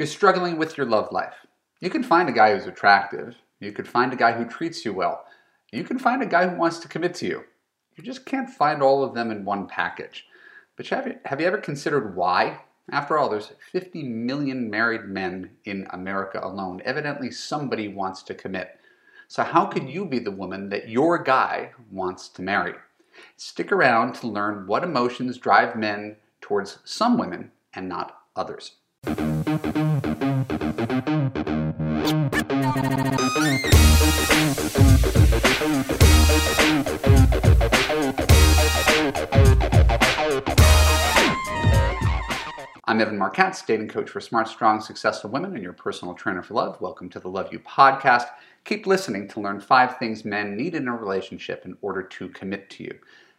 You're struggling with your love life. You can find a guy who's attractive. You could find a guy who treats you well. You can find a guy who wants to commit to you. You just can't find all of them in one package. But have you, have you ever considered why? After all, there's 50 million married men in America alone. Evidently, somebody wants to commit. So, how could you be the woman that your guy wants to marry? Stick around to learn what emotions drive men towards some women and not others. I'm Evan Marc Katz, dating coach for smart, strong, successful women and your personal trainer for love. Welcome to the Love U podcast. Keep listening to learn five things men need in a relationship in order to commit to you.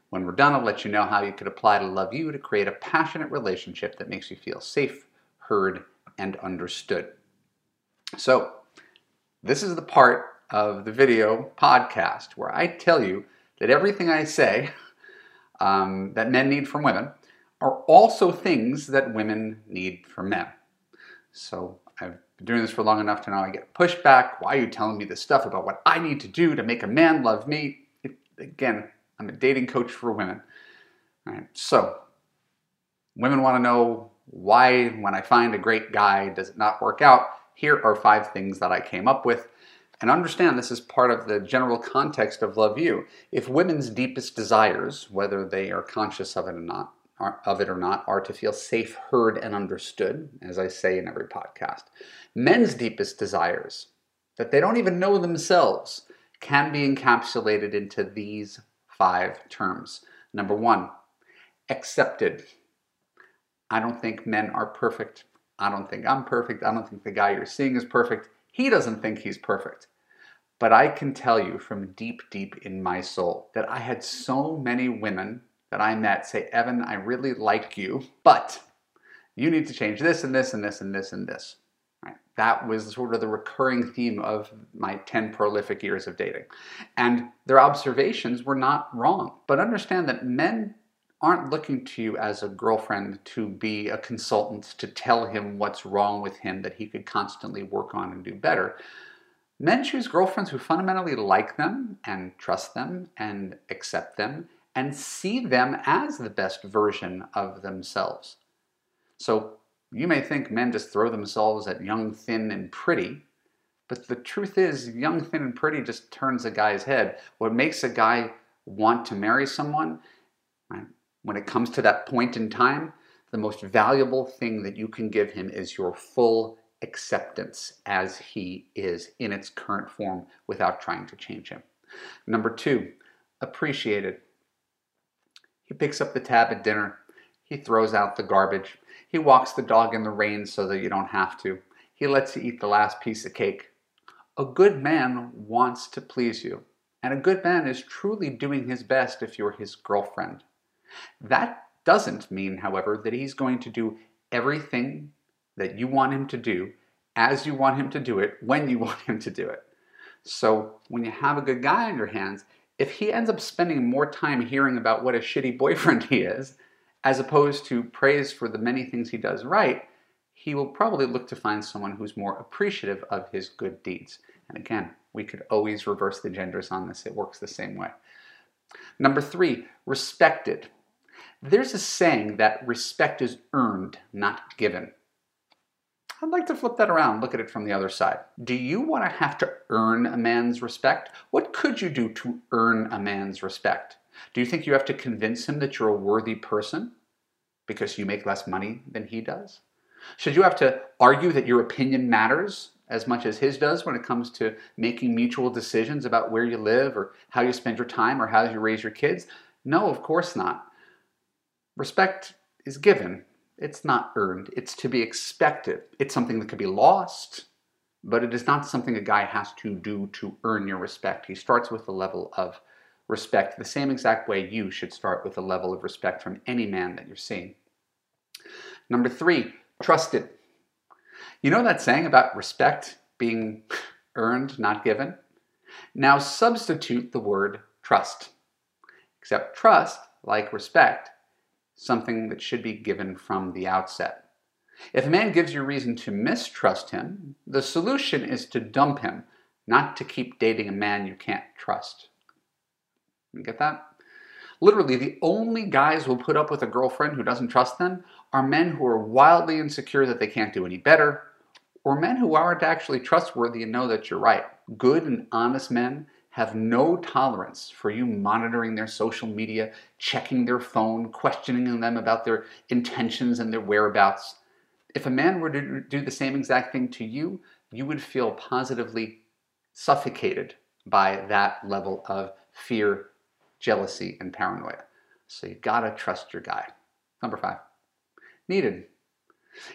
When we're done, I'll let you know how you could apply to Love U to create a passionate relationship that makes you feel safe, heard, and understood. So, this is the part of the video podcast where I tell you that everything I say um, that men need from women are also things that women need from men. So I've been doing this for long enough to know I get pushback. Why are you telling me this stuff about what I need to do to make a man love me? It, again, I'm a dating coach for women. All right, so women want to know why, when I find a great guy, does it not work out? Here are five things that I came up with. And understand this is part of the general context of Love U. If women's deepest desires, whether they are conscious of it or not, of it or not are to feel safe, heard, and understood, as I say in every podcast. Men's deepest desires, that they don't even know themselves, can be encapsulated into these five terms. Number one, accepted. I don't think men are perfect. I don't think I'm perfect. I don't think the guy you're seeing is perfect. He doesn't think he's perfect. But I can tell you from deep, deep in my soul that I had so many women that I met say, Evan, I really like you, but you need to change this and this and this and this and this. Right? That was sort of the recurring theme of my 10 prolific years of dating. And their observations were not wrong. But understand that men aren't looking to you as a girlfriend to be a consultant to tell him what's wrong with him that he could constantly work on and do better. Men choose girlfriends who fundamentally like them and trust them and accept them and see them as the best version of themselves. So you may think men just throw themselves at young, thin, and pretty, but the truth is, young, thin, and pretty just turns a guy's head. What makes a guy want to marry someone, when it comes to that point in time, the most valuable thing that you can give him is your full acceptance as he is in its current form without trying to change him. Number two, appreciated. He picks up the tab at dinner. He throws out the garbage. He walks the dog in the rain so that you don't have to. He lets you eat the last piece of cake. A good man wants to please you, and a good man is truly doing his best if you're his girlfriend. That doesn't mean, however, that he's going to do everything that you want him to do as you want him to do it when you want him to do it. So when you have a good guy on your hands, if he ends up spending more time hearing about what a shitty boyfriend he is, as opposed to praise for the many things he does right, he will probably look to find someone who's more appreciative of his good deeds. And again, we could always reverse the genders on this, it works the same way. Number three, respected. There's a saying that respect is earned, not given. I'd like to flip that around, look at it from the other side. Do you want to have to earn a man's respect? What could you do to earn a man's respect? Do you think you have to convince him that you're a worthy person because you make less money than he does? Should you have to argue that your opinion matters as much as his does when it comes to making mutual decisions about where you live or how you spend your time or how you raise your kids? No, of course not. Respect is given it's not earned, it's to be expected. It's something that could be lost, but it is not something a guy has to do to earn your respect. He starts with a level of respect the same exact way you should start with a level of respect from any man that you're seeing. Number three, trusted. You know that saying about respect being earned, not given? Now substitute the word trust. Except trust, like respect, something that should be given from the outset. If a man gives you reason to mistrust him, the solution is to dump him, not to keep dating a man you can't trust. You get that? Literally, the only guys who will put up with a girlfriend who doesn't trust them are men who are wildly insecure that they can't do any better, or men who aren't actually trustworthy and know that you're right. Good and honest men have no tolerance for you monitoring their social media, checking their phone, questioning them about their intentions and their whereabouts. If a man were to do the same exact thing to you, you would feel positively suffocated by that level of fear, jealousy, and paranoia. So you gotta trust your guy. Number five, needed.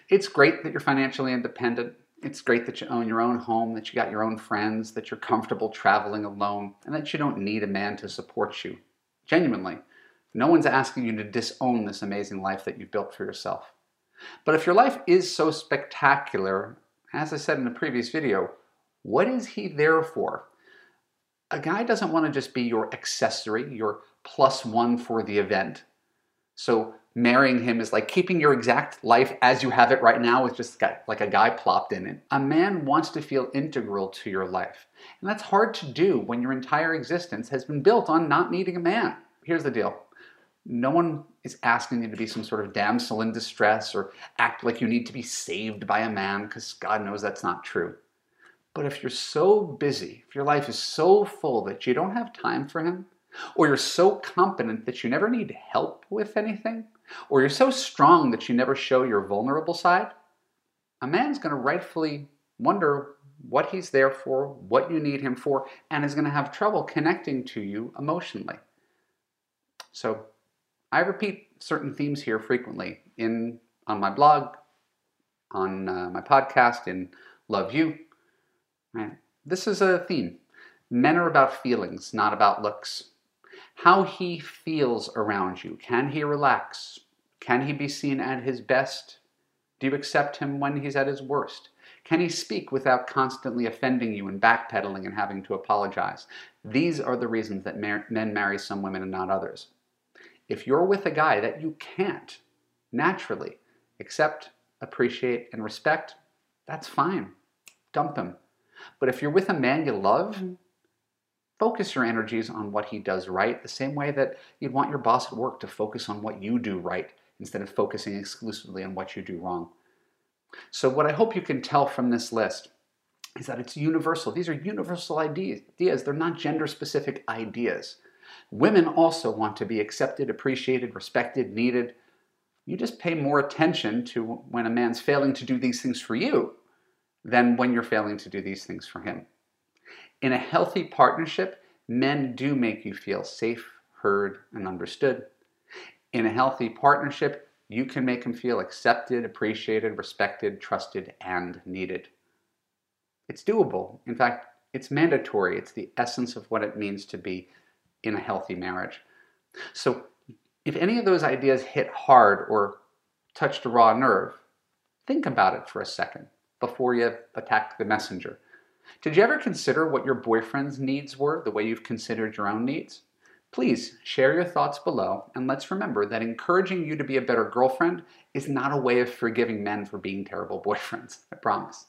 It's great that you're financially independent. It's great that you own your own home, that you got your own friends, that you're comfortable traveling alone, and that you don't need a man to support you. Genuinely, no one's asking you to disown this amazing life that you've built for yourself. But if your life is so spectacular, as I said in a previous video, what is he there for? A guy doesn't want to just be your accessory, your plus one for the event. So marrying him is like keeping your exact life as you have it right now with just like a guy plopped in it. A man wants to feel integral to your life. And that's hard to do when your entire existence has been built on not needing a man. Here's the deal. No one is asking you to be some sort of damsel in distress or act like you need to be saved by a man because God knows that's not true. But if you're so busy, if your life is so full that you don't have time for him, or you're so competent that you never need help with anything, or you're so strong that you never show your vulnerable side, a man's going to rightfully wonder what he's there for, what you need him for, and is going to have trouble connecting to you emotionally. So I repeat certain themes here frequently in on my blog, on uh, my podcast, in Love U. Right? This is a theme. Men are about feelings, not about looks how he feels around you. Can he relax? Can he be seen at his best? Do you accept him when he's at his worst? Can he speak without constantly offending you and backpedaling and having to apologize? These are the reasons that men marry some women and not others. If you're with a guy that you can't naturally accept, appreciate, and respect, that's fine. Dump him. But if you're with a man you love, mm-hmm. Focus your energies on what he does right, the same way that you'd want your boss at work to focus on what you do right instead of focusing exclusively on what you do wrong. So, what I hope you can tell from this list is that it's universal. These are universal ideas. They're not gender specific ideas. Women also want to be accepted, appreciated, respected, needed. You just pay more attention to when a man's failing to do these things for you than when you're failing to do these things for him. In a healthy partnership, men do make you feel safe, heard, and understood. In a healthy partnership, you can make them feel accepted, appreciated, respected, trusted, and needed. It's doable. In fact, it's mandatory. It's the essence of what it means to be in a healthy marriage. So, if any of those ideas hit hard or touched a raw nerve, think about it for a second before you attack the messenger. Did you ever consider what your boyfriend's needs were the way you've considered your own needs? Please share your thoughts below, and let's remember that encouraging you to be a better girlfriend is not a way of forgiving men for being terrible boyfriends. I promise.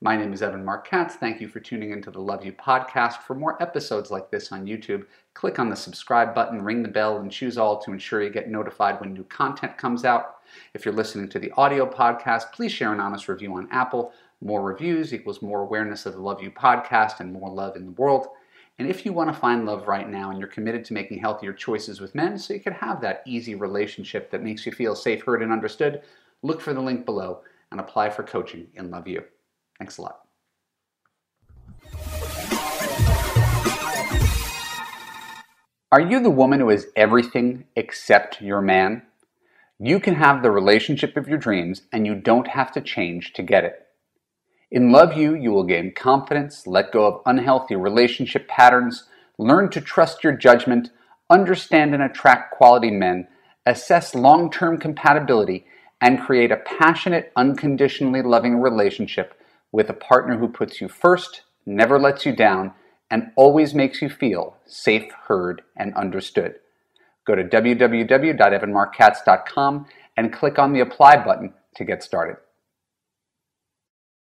My name is Evan Marc Katz. Thank you for tuning into the Love U podcast. For more episodes like this on YouTube, click on the subscribe button, ring the bell, and choose all to ensure you get notified when new content comes out. If you're listening to the audio podcast, please share an honest review on Apple. More reviews equals more awareness of the Love U podcast and more love in the world. And if you want to find love right now and you're committed to making healthier choices with men so you can have that easy relationship that makes you feel safe, heard, and understood, look for the link below and apply for coaching in Love U. Thanks a lot. Are you the woman who is everything except your man? You can have the relationship of your dreams and you don't have to change to get it. In Love U, you will gain confidence, let go of unhealthy relationship patterns, learn to trust your judgment, understand and attract quality men, assess long term compatibility, and create a passionate, unconditionally loving relationship with a partner who puts you first, never lets you down, and always makes you feel safe, heard, and understood. Go to www.evanmarckatz.com and click on the apply button to get started.